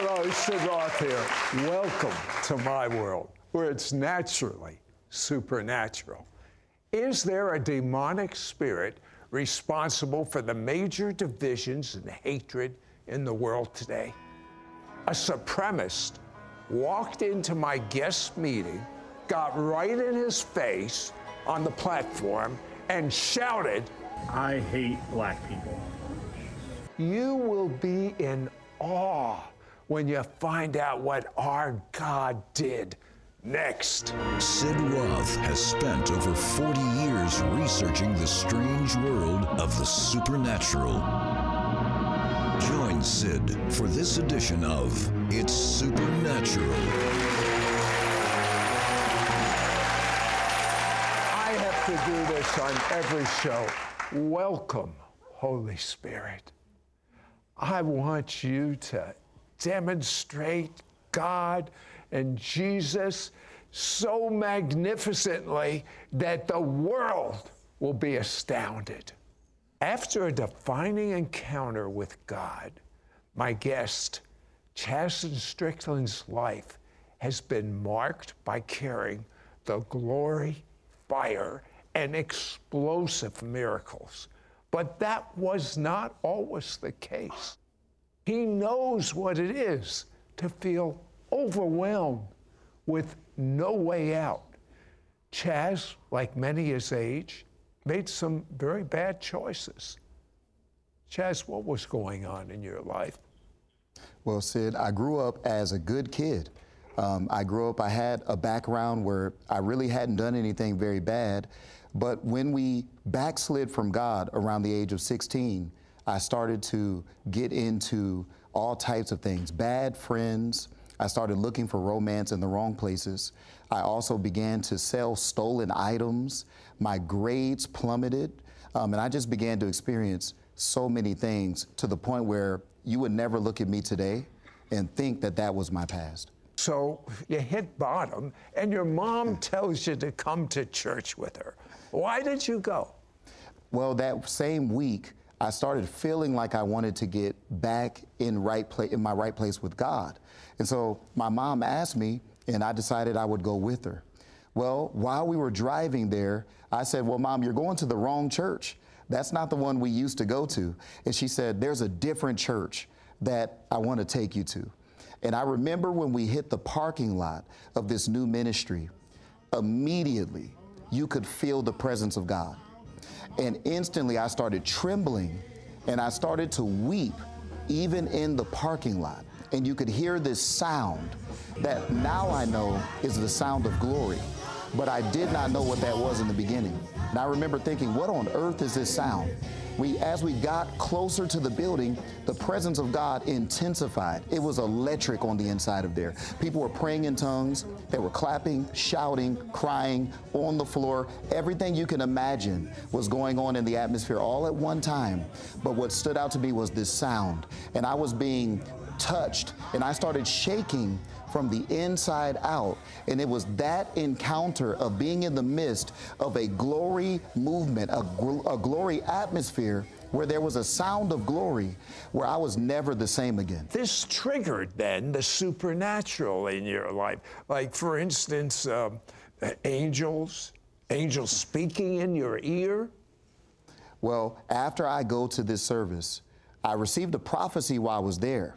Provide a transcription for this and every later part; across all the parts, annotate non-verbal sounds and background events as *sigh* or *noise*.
Hello, Sid Roth here. Welcome to my world, where it's naturally supernatural. Is there a demonic spirit responsible for the major divisions and hatred in the world today? A supremacist walked into my guest meeting, got right in his face on the platform, and shouted, I hate black people. You will be in awe when you find out what our God did next. Sid Roth has spent over 40 years researching the strange world of the supernatural. Join Sid for this edition of It's Supernatural. I have to do this on every show. Welcome, Holy Spirit. I want you to demonstrate God and Jesus so magnificently that the world will be astounded. After a defining encounter with God, my guest, Chasdon Strickland's life has been marked by carrying the glory, fire, and explosive miracles. But that was not always the case. He knows what it is to feel overwhelmed with no way out. Chaz, like many his age, made some very bad choices. Chaz, what was going on in your life? Well, Sid, I grew up as a good kid. Um, I grew up, I had a background where I really hadn't done anything very bad. But when we backslid from God around the age of 16, I started to get into all types of things bad friends. I started looking for romance in the wrong places. I also began to sell stolen items. My grades plummeted. Um, and I just began to experience so many things to the point where you would never look at me today and think that that was my past. So you hit bottom, and your mom tells you to come to church with her. Why did you go? Well, that same week, I started feeling like I wanted to get back in right in my right place with God. And so my mom asked me and I decided I would go with her. Well, while we were driving there, I said, "Well, mom, you're going to the wrong church. That's not the one we used to go to." And she said, "There's a different church that I want to take you to." And I remember when we hit the parking lot of this new ministry, immediately you could feel the presence of God. And instantly I started trembling and I started to weep even in the parking lot. And you could hear this sound that now I know is the sound of glory. But I did not know what that was in the beginning. And I remember thinking, what on earth is this sound? We, as we got closer to the building, the presence of God intensified. It was electric on the inside of there. People were praying in tongues. They were clapping, shouting, crying on the floor. Everything you can imagine was going on in the atmosphere all at one time. But what stood out to me was this sound. And I was being touched and I started shaking from the inside out. And it was that encounter of being in the midst of a glory movement, a, gl- a glory atmosphere where there was a sound of glory where I was never the same again. This triggered then the supernatural in your life. Like, for instance, um, angels, angels speaking in your ear. Well, after I go to this service, I received a prophecy while I was there.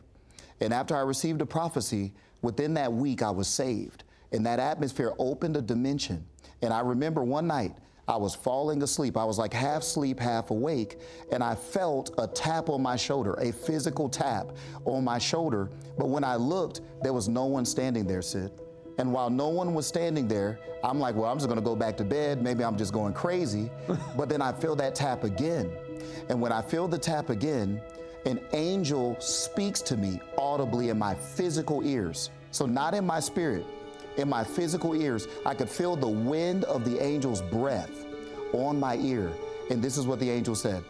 And after I received a prophecy, within that week, I was saved. And that atmosphere opened a dimension. And I remember one night, I was falling asleep. I was like half asleep, half awake, and I felt a tap on my shoulder, a physical tap on my shoulder. But when I looked, there was no one standing there, Sid. And while no one was standing there, I'm like, well, I'm just gonna go back to bed. Maybe I'm just going crazy. *laughs* but then I feel that tap again. And when I feel the tap again, an angel speaks to me audibly in my physical ears. So, not in my spirit, in my physical ears, I could feel the wind of the angel's breath on my ear. And this is what the angel said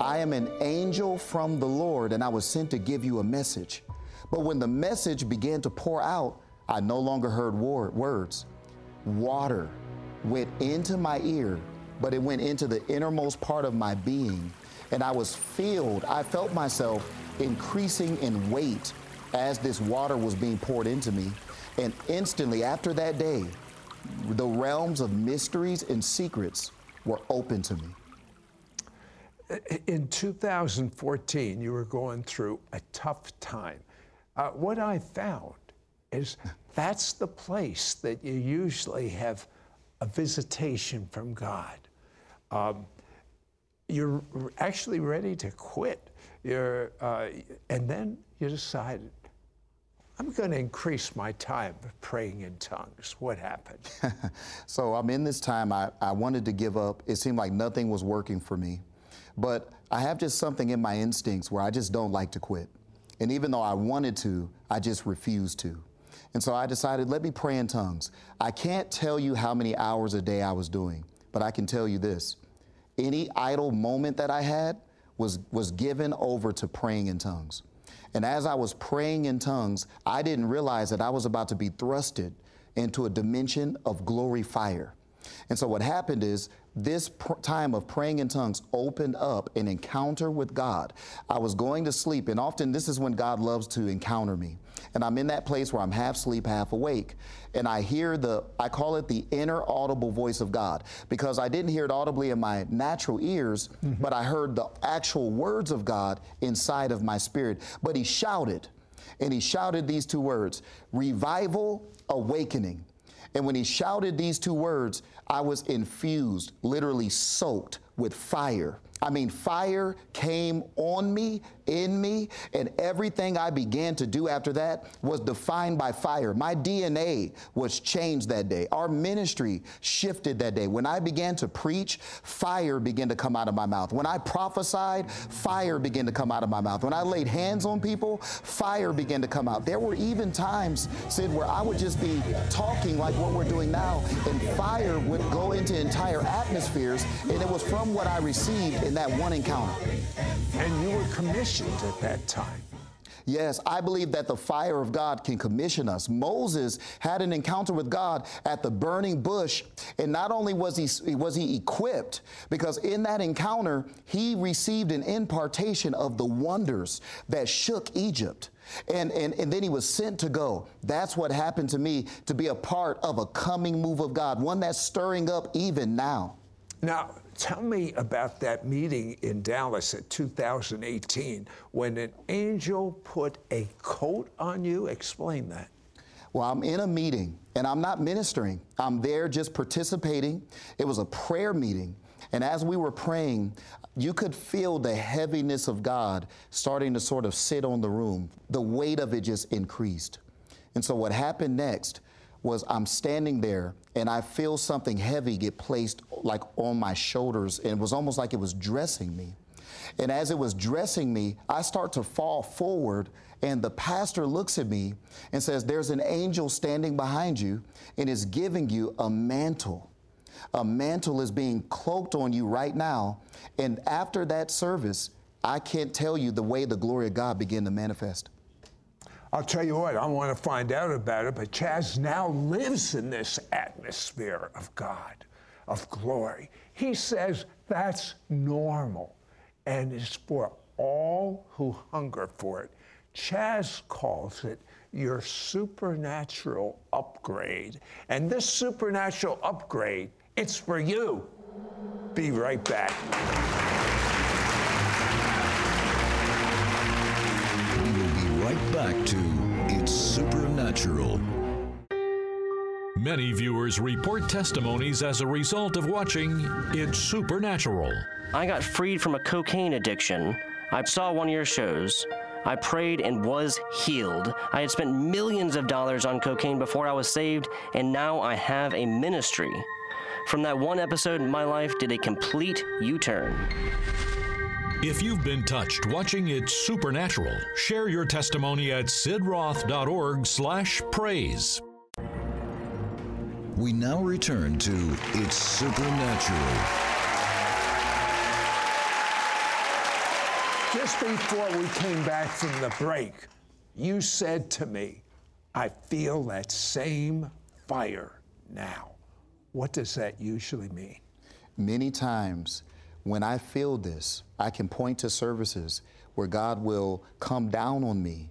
I am an angel from the Lord, and I was sent to give you a message. But when the message began to pour out, I no longer heard words. Water went into my ear, but it went into the innermost part of my being and I was filled. I felt myself increasing in weight as this water was being poured into me. And instantly after that day, the realms of mysteries and secrets were open to me. In 2014, you were going through a tough time. Uh, what I found is that's the place that you usually have a visitation from God. Um, you're actually ready to quit. You're, uh, and then you decide, I'm going to increase my time praying in tongues. What happened? *laughs* so I'm in this time, I, I wanted to give up. It seemed like nothing was working for me. But I have just something in my instincts where I just don't like to quit. And even though I wanted to, I just refused to. And so I decided, let me pray in tongues. I can't tell you how many hours a day I was doing, but I can tell you this. Any idle moment that I had was, was given over to praying in tongues. And as I was praying in tongues, I didn't realize that I was about to be thrusted into a dimension of glory fire. And so what happened is this pr- time of praying in tongues opened up an encounter with God. I was going to sleep, and often this is when God loves to encounter me. And I'm in that place where I'm half asleep, half awake. And I hear the, I call it the inner audible voice of God because I didn't hear it audibly in my natural ears, mm-hmm. but I heard the actual words of God inside of my spirit. But He shouted, and He shouted these two words revival, awakening. And when He shouted these two words, I was infused, literally soaked with fire. I mean, fire came on me, in me, and everything I began to do after that was defined by fire. My DNA was changed that day. Our ministry shifted that day. When I began to preach, fire began to come out of my mouth. When I prophesied, fire began to come out of my mouth. When I laid hands on people, fire began to come out. There were even times, Sid, where I would just be talking like what we're doing now, and fire would go into entire atmospheres, and it was from what I received in that one encounter. And you were commissioned at that time. Yes, I believe that the fire of God can commission us. Moses had an encounter with God at the burning bush, and not only was he was he equipped, because in that encounter he received an impartation of the wonders that shook Egypt. And, and, and then he was sent to go. That's what happened to me to be a part of a coming move of God, one that's stirring up even now. Now, tell me about that meeting in Dallas in 2018 when an angel put a coat on you. Explain that. Well, I'm in a meeting and I'm not ministering. I'm there just participating. It was a prayer meeting. And as we were praying, you could feel the heaviness of God starting to sort of sit on the room. The weight of it just increased. And so what happened next was I'm standing there and I feel something heavy get placed like on my shoulders and it was almost like it was dressing me. And as it was dressing me, I start to fall forward and the pastor looks at me and says, There's an angel standing behind you and is giving you a mantle. A mantle is being cloaked on you right now. And after that service, I can't tell you the way the glory of God began to manifest. I'll tell you what, I want to find out about it, but Chaz now lives in this atmosphere of God, of glory. He says that's normal and is for all who hunger for it. Chaz calls it your supernatural upgrade. And this supernatural upgrade, it's for you. Be right back. Right back to It's Supernatural. Many viewers report testimonies as a result of watching It's Supernatural. I got freed from a cocaine addiction. I saw one of your shows. I prayed and was healed. I had spent millions of dollars on cocaine before I was saved, and now I have a ministry. From that one episode, my life did a complete U turn. If you've been touched watching It's Supernatural, share your testimony at sidroth.org slash praise. We now return to It's Supernatural. Just before we came back from the break, you said to me, I feel that same fire now. What does that usually mean? Many times when I feel this, I can point to services where God will come down on me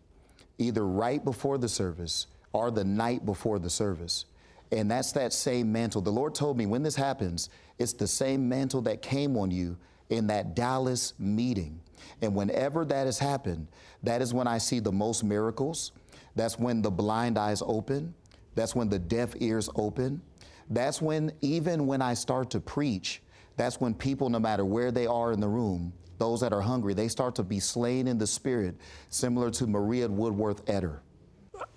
either right before the service or the night before the service. And that's that same mantle. The Lord told me when this happens, it's the same mantle that came on you in that Dallas meeting. And whenever that has happened, that is when I see the most miracles. That's when the blind eyes open. That's when the deaf ears open. That's when, even when I start to preach, that's when people, no matter where they are in the room, those that are hungry, they start to be slain in the spirit, similar to Maria Woodworth Etter.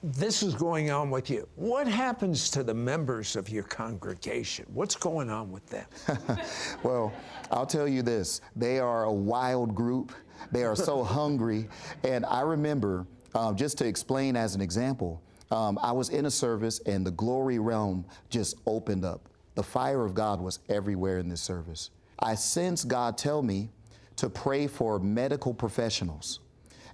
This is going on with you. What happens to the members of your congregation? What's going on with them? *laughs* well, I'll tell you this they are a wild group. They are so *laughs* hungry. And I remember, um, just to explain as an example, um, I was in a service and the glory realm just opened up. The fire of God was everywhere in this service. I sensed God tell me to pray for medical professionals.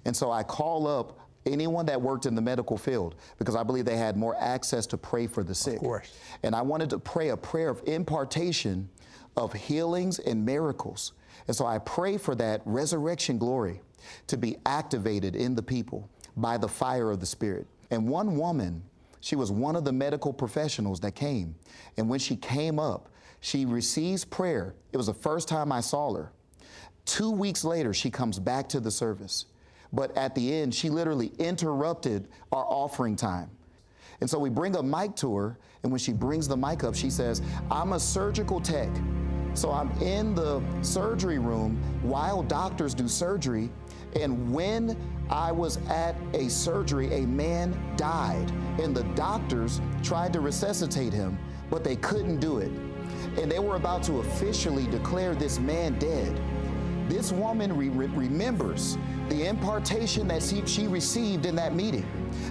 And so I call up anyone that worked in the medical field because I believe they had more access to pray for the sick. Of course. And I wanted to pray a prayer of impartation of healings and miracles. And so I pray for that resurrection glory to be activated in the people by the fire of the Spirit. And one woman, she was one of the medical professionals that came. And when she came up, she receives prayer. It was the first time I saw her. Two weeks later, she comes back to the service. But at the end, she literally interrupted our offering time. And so we bring a mic to her, and when she brings the mic up, she says, I'm a surgical tech. So I'm in the surgery room while doctors do surgery. And when I was at a surgery, a man died, and the doctors tried to resuscitate him, but they couldn't do it. And they were about to officially declare this man dead. This woman re- remembers the impartation that she, she received in that meeting,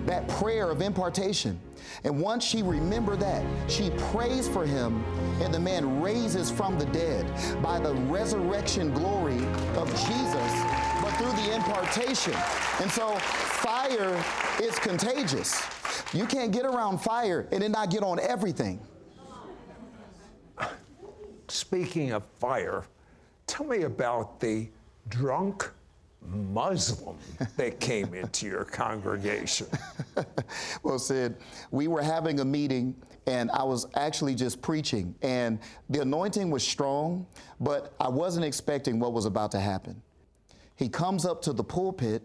that prayer of impartation. And once she remembered that, she prays for him, and the man raises from the dead by the resurrection glory of Jesus, the impartation. And so fire is contagious. You can't get around fire and then not get on everything. Speaking of fire, tell me about the drunk Muslim that came into your congregation? *laughs* well, Sid, we were having a meeting and I was actually just preaching, and the anointing was strong, but I wasn't expecting what was about to happen. He comes up to the pulpit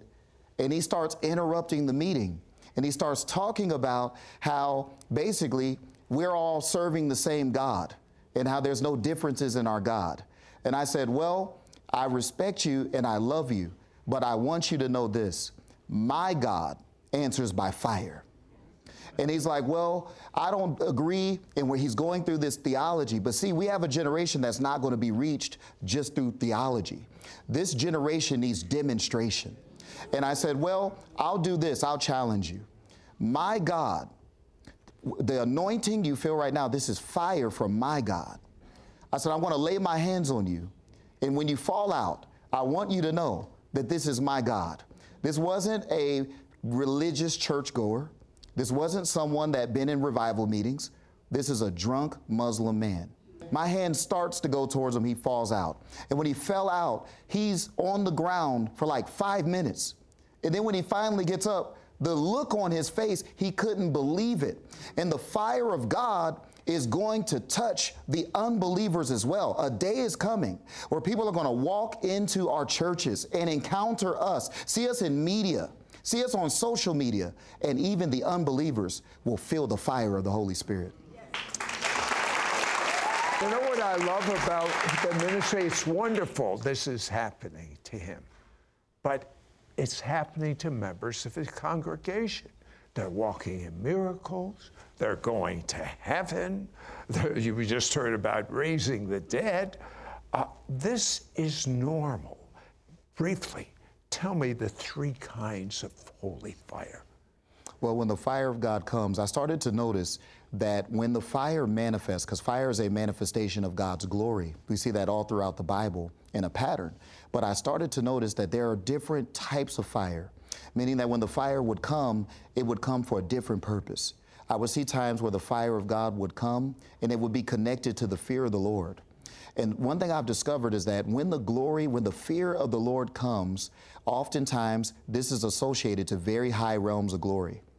and he starts interrupting the meeting. And he starts talking about how basically we're all serving the same God and how there's no differences in our God. And I said, Well, I respect you and I love you, but I want you to know this my God answers by fire. And he's like, Well, I don't agree. And where he's going through this theology. But see, we have a generation that's not going to be reached just through theology. This generation needs demonstration. And I said, Well, I'll do this, I'll challenge you. My God, the anointing you feel right now, this is fire from my God. I said, I want to lay my hands on you. And when you fall out, I want you to know that this is my God. This wasn't a religious churchgoer. This wasn't someone that had been in revival meetings. This is a drunk Muslim man. My hand starts to go towards him. He falls out. And when he fell out, he's on the ground for like five minutes. And then when he finally gets up, the look on his face, he couldn't believe it. And the fire of God is going to touch the unbelievers as well. A day is coming where people are going to walk into our churches and encounter us, see us in media, see us on social media, and even the unbelievers will feel the fire of the Holy Spirit. You know what I love about the ministry? It's wonderful this is happening to him. But it's happening to members of his congregation. They're walking in miracles. They're going to heaven. They're, you just heard about raising the dead. Uh, this is normal. Briefly, tell me the three kinds of holy fire. Well, when the fire of God comes, I started to notice that when the fire manifests, because fire is a manifestation of God's glory, we see that all throughout the Bible in a pattern. But I started to notice that there are different types of fire, meaning that when the fire would come, it would come for a different purpose. I would see times where the fire of God would come and it would be connected to the fear of the Lord. And one thing I've discovered is that when the glory, when the fear of the Lord comes, oftentimes this is associated to very high realms of glory.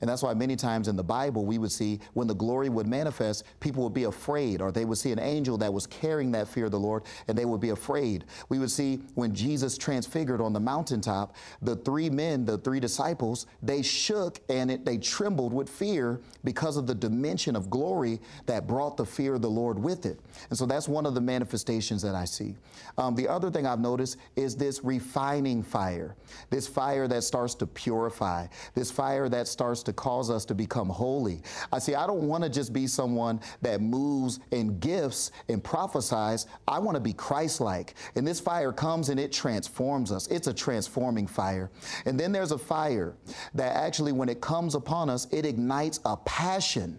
And that's why many times in the Bible we would see when the glory would manifest, people would be afraid, or they would see an angel that was carrying that fear of the Lord, and they would be afraid. We would see when Jesus transfigured on the mountaintop, the three men, the three disciples, they shook and it, they trembled with fear because of the dimension of glory that brought the fear of the Lord with it. And so that's one of the manifestations that I see. Um, the other thing I've noticed is this refining fire, this fire that starts to purify, this fire that starts to cause us to become holy. I see, I don't want to just be someone that moves in gifts and prophesies. I want to be Christ like. And this fire comes and it transforms us. It's a transforming fire. And then there's a fire that actually, when it comes upon us, it ignites a passion.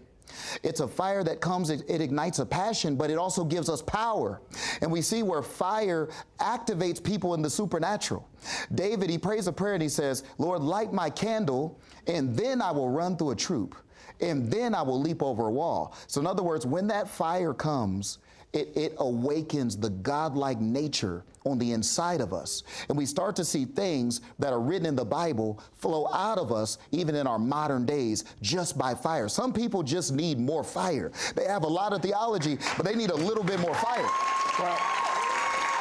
It's a fire that comes, it, it, ignites a passion, but it also gives us power. And we see where fire activates people in the supernatural. David, he prays a prayer and he says, Lord, light my candle, and then I will run through a troop, and then I will leap over a wall. So, in other words, when that fire comes, it, it awakens the godlike nature on the inside of us. And we start to see things that are written in the Bible flow out of us, even in our modern days, just by fire. Some people just need more fire. They have a lot of theology, but they need a little bit more fire. Well,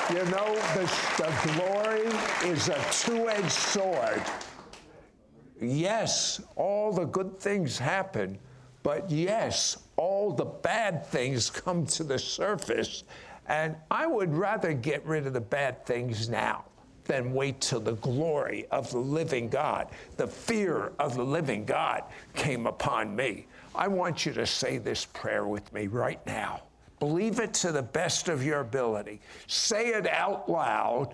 you know, the, the glory is a two edged sword. Yes, all the good things happen, but yes, all the bad things come to the surface. And I would rather get rid of the bad things now than wait till the glory of the living God, the fear of the living God came upon me. I want you to say this prayer with me right now. Believe it to the best of your ability. Say it out loud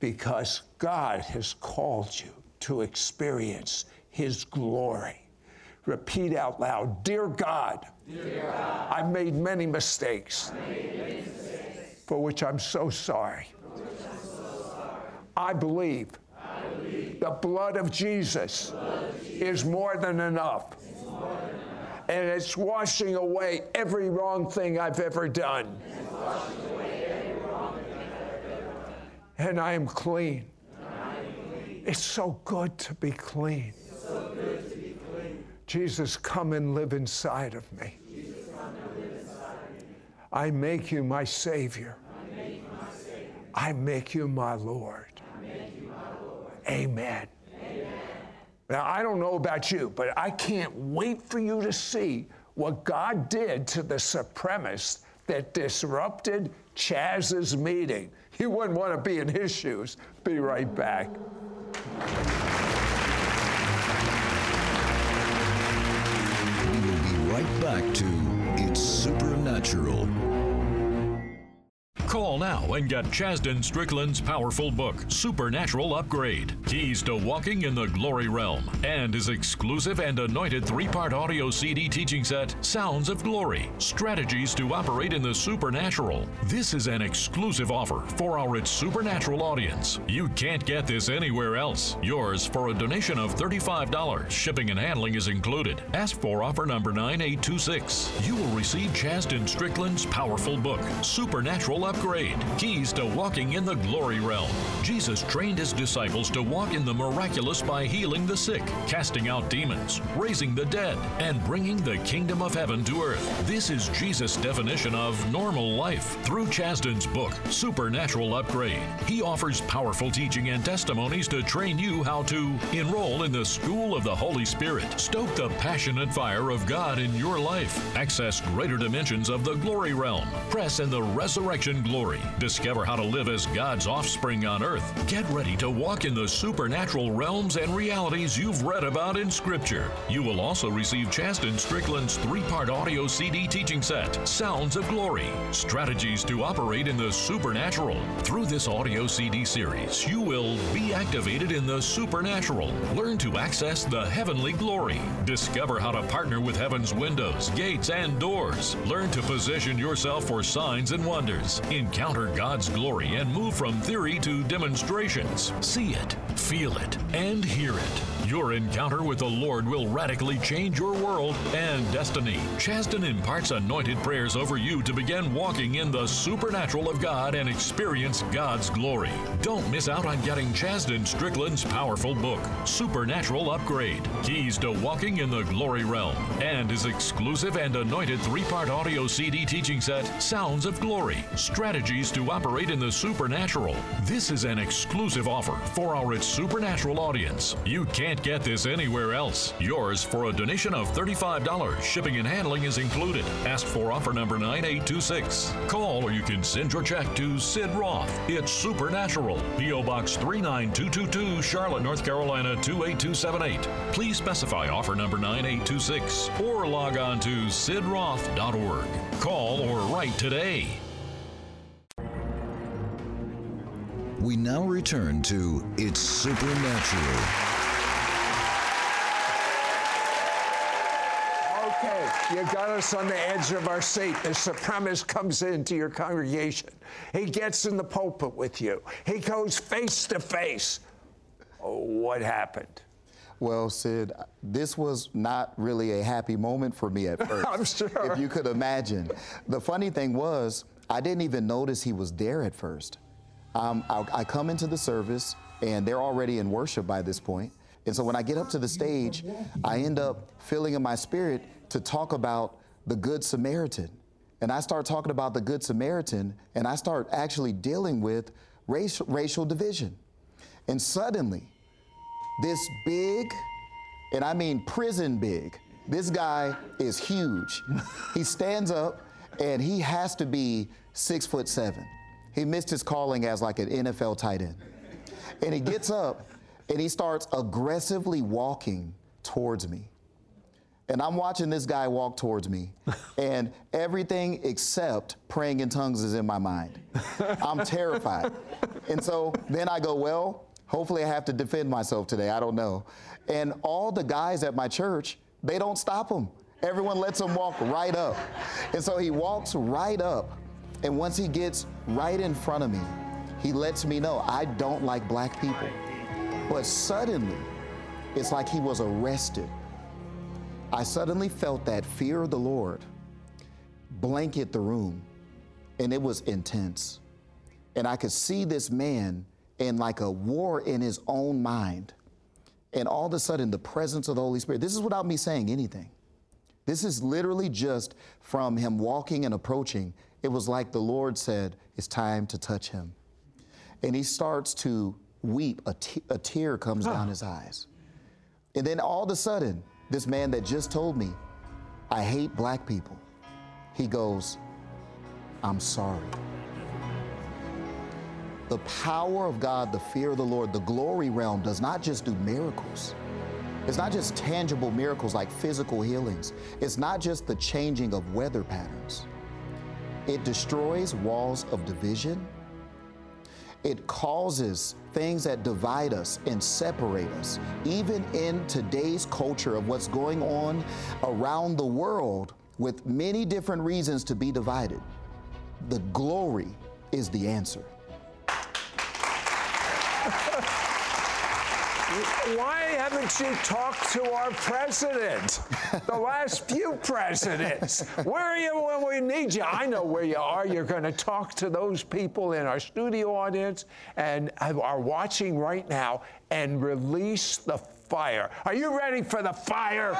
because God has called you to experience His glory. Repeat out loud Dear God, Dear God I made many mistakes, for which I'm so sorry. I, believe the blood of Jesus, is. More than enough. And it's washing away every wrong thing I've ever done. And I am clean. It's so good to be clean. So to be clean. Jesus, come and live inside of me. I make you my Savior. I make you my, Lord. Amen. Now, I don't know about you, but I can't wait for you to see what God did to the supremacist that disrupted Chaz's meeting. You wouldn't want to be in his shoes. Be right back. Right back to It's Supernatural. Call now and get Chasdon Strickland's powerful book, Supernatural Upgrade Keys to Walking in the Glory Realm, and his exclusive and anointed three part audio CD teaching set, Sounds of Glory Strategies to Operate in the Supernatural. This is an exclusive offer for our It's Supernatural audience. You can't get this anywhere else. Yours for a donation of $35. Shipping and handling is included. Ask for offer number 9826. You will receive Chasdon Strickland's powerful book, Supernatural Upgrade upgrade. Keys to walking in the glory realm. Jesus trained his disciples to walk in the miraculous by healing the sick, casting out demons, raising the dead, and bringing the kingdom of heaven to earth. This is Jesus' definition of normal life. Through Chasdon's book, Supernatural Upgrade, he offers powerful teaching and testimonies to train you how to enroll in the school of the Holy Spirit, stoke the passionate fire of God in your life, access greater dimensions of the glory realm, press in the resurrection glory. Discover how to live as God's offspring on earth. Get ready to walk in the supernatural realms and realities you've read about in Scripture. You will also receive Chasdon Strickland's three part audio CD teaching set, Sounds of Glory Strategies to Operate in the Supernatural. Through this audio CD series, you will be activated in the supernatural, learn to access the heavenly glory, discover how to partner with heaven's windows, gates, and doors, learn to position yourself for signs and wonders Encounter God's glory and move from theory to demonstrations. See it, feel it, and hear it. Your encounter with the Lord will radically change your world and destiny. Chasdon imparts anointed prayers over you to begin walking in the supernatural of God and experience God's glory. Don't miss out on getting Chasdon Strickland's powerful book, Supernatural Upgrade Keys to Walking in the Glory Realm, and his exclusive and anointed three part audio CD teaching set, Sounds of Glory Strategies to Operate in the Supernatural. This is an exclusive offer for our Supernatural audience. You can't get this anywhere else. Yours for a donation of $35. Shipping and handling is included. Ask for offer number 9826. Call or you can send your check to Sid Roth. It's Supernatural. P.O. Box 39222, Charlotte, North Carolina 28278. Please specify offer number 9826 or log on to sidroth.org. Call or write today. We now return to It's Supernatural. You got us on the edge of our seat. The supremacist comes into your congregation. He gets in the pulpit with you. He goes face to face. Oh, what happened? Well, Sid, this was not really a happy moment for me at *laughs* first. I'm sure. If you could imagine. The funny thing was, I didn't even notice he was there at first. Um, I, I come into the service, and they're already in worship by this point. And so when I get up to the stage, I end up feeling in my spirit to talk about the Good Samaritan. And I start talking about the Good Samaritan, and I start actually dealing with racial, racial division. And suddenly, this big, and I mean prison big, this guy is huge. *laughs* he stands up, and he has to be six foot seven. He missed his calling as like an NFL tight end. And he gets up and he starts aggressively walking towards me. And I'm watching this guy walk towards me, *laughs* and everything except praying in tongues is in my mind. *laughs* I'm terrified. And so then I go, well, hopefully I have to defend myself today. I don't know. And all the guys at my church, they don't stop him. Everyone lets him walk right up. And so he walks right up. And once he gets right in front of me, he lets me know I don't like black people. But suddenly, it's like he was arrested. I suddenly felt that fear of the Lord blanket the room, and it was intense. And I could see this man in like a war in his own mind. And all of a sudden, the presence of the Holy Spirit, this is without me saying anything. This is literally just from him walking and approaching. It was like the Lord said, It's time to touch him. And he starts to weep. A, a tear comes down his eyes. And then all of a sudden, this man that just told me, I hate black people, he goes, I'm sorry. The power of God, the fear of the Lord, the glory realm does not just do miracles. It's not just tangible miracles like physical healings. It's not just the changing of weather patterns. It destroys walls of division. It causes things that divide us and separate us. Even in today's culture of what's going on around the world with many different reasons to be divided, the glory is the answer. Why haven't you talked to our president? The last few presidents. Where are you when we need you? I know where you are. You're going to talk to those people in our studio audience and are watching right now and release the fire. Are you ready for the fire?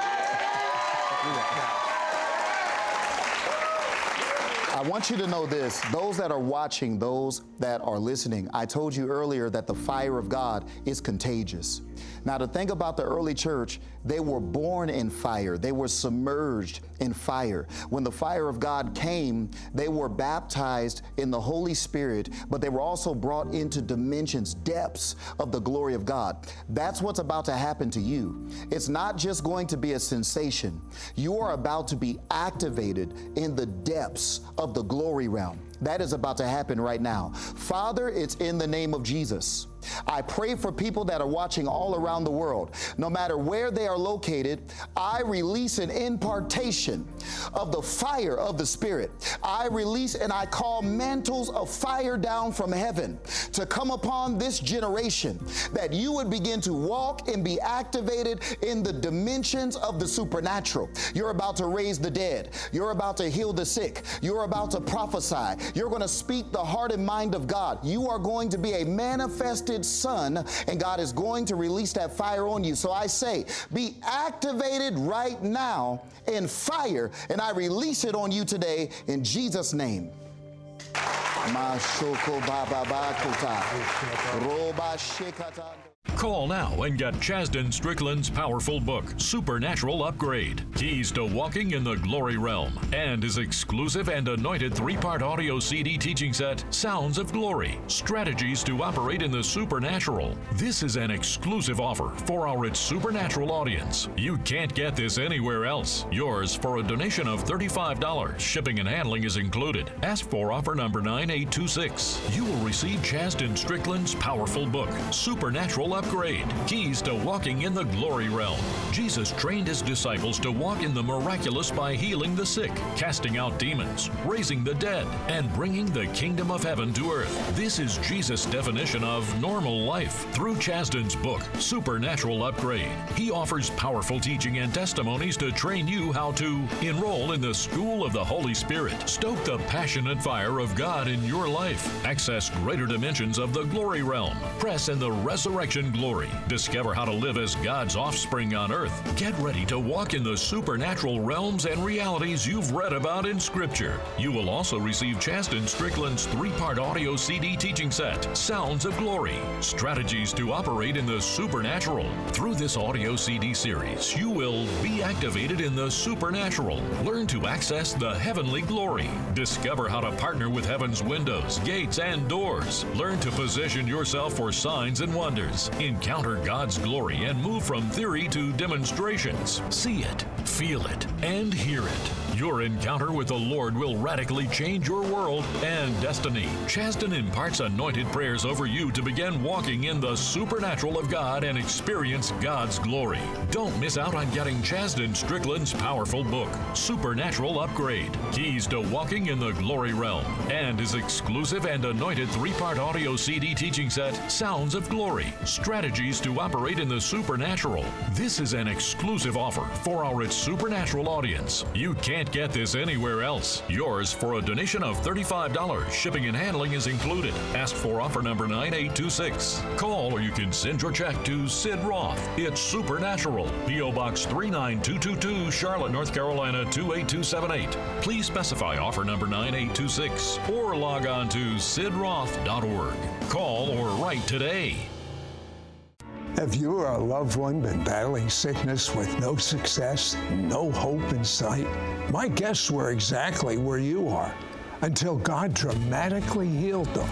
I want you to know this those that are watching, those that are listening, I told you earlier that the fire of God is contagious. Now, to think about the early church, they were born in fire, they were submerged in fire. When the fire of God came, they were baptized in the Holy Spirit, but they were also brought into dimensions, depths of the glory of God. That's what's about to happen to you. It's not just going to be a sensation, you are about to be activated in the depths of the glory realm. That is about to happen right now. Father, it's in the name of Jesus. I pray for people that are watching all around the world. No matter where they are located, I release an impartation of the fire of the Spirit. I release and I call mantles of fire down from heaven to come upon this generation that you would begin to walk and be activated in the dimensions of the supernatural. You're about to raise the dead. You're about to heal the sick. You're about to prophesy. You're going to speak the heart and mind of God. You are going to be a manifested son, and God is going to release that fire on you. So I say, be activated right now in fire, and I release it on you today in Jesus' name. Call now and get Chasdon Strickland's powerful book, Supernatural Upgrade Keys to Walking in the Glory Realm, and his exclusive and anointed three part audio CD teaching set, Sounds of Glory Strategies to Operate in the Supernatural. This is an exclusive offer for our It's Supernatural audience. You can't get this anywhere else. Yours for a donation of $35. Shipping and handling is included. Ask for offer number 9826. You will receive Chasdon Strickland's powerful book, Supernatural Upgrade Keys to Walking in the Glory Realm. Jesus trained his disciples to walk in the miraculous by healing the sick, casting out demons, raising the dead, and bringing the kingdom of heaven to earth. This is Jesus' definition of normal life. Through Chasdon's book, Supernatural Upgrade, he offers powerful teaching and testimonies to train you how to enroll in the school of the Holy Spirit, stoke the passionate fire of God in your life, access greater dimensions of the glory realm, press in the resurrection glory. Discover how to live as God's offspring on earth. Get ready to walk in the supernatural realms and realities you've read about in Scripture. You will also receive Chasdon Strickland's three part audio CD teaching set, Sounds of Glory Strategies to Operate in the Supernatural. Through this audio CD series, you will be activated in the supernatural, learn to access the heavenly glory, discover how to partner with heaven's windows, gates, and doors, learn to position yourself for signs and wonders Encounter God's glory and move from theory to demonstrations. See it, feel it, and hear it. Your encounter with the Lord will radically change your world and destiny. Chasdon imparts anointed prayers over you to begin walking in the supernatural of God and experience God's glory. Don't miss out on getting Chasdon Strickland's powerful book, Supernatural Upgrade Keys to Walking in the Glory Realm, and his exclusive and anointed three part audio CD teaching set, Sounds of Glory Strategies to Operate in the Supernatural. This is an exclusive offer for our It's Supernatural audience. You can't get this anywhere else. Yours for a donation of $35. Shipping and handling is included. Ask for offer number 9826. Call or you can send your check to Sid Roth. It's Supernatural. P.O. Box 39222, Charlotte, North Carolina 28278. Please specify offer number 9826 or log on to sidroth.org. Call or write today. Have you or a loved one been battling sickness with no success, no hope in sight? My guests were exactly where you are until God dramatically healed them.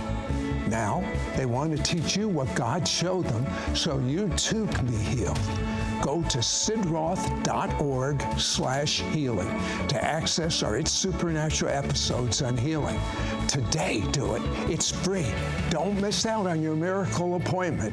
Now they want to teach you what God showed them so you too can be healed. Go to sidroth.org slash healing to access our It's Supernatural episodes on healing. Today, do it. It's free. Don't miss out on your miracle appointment.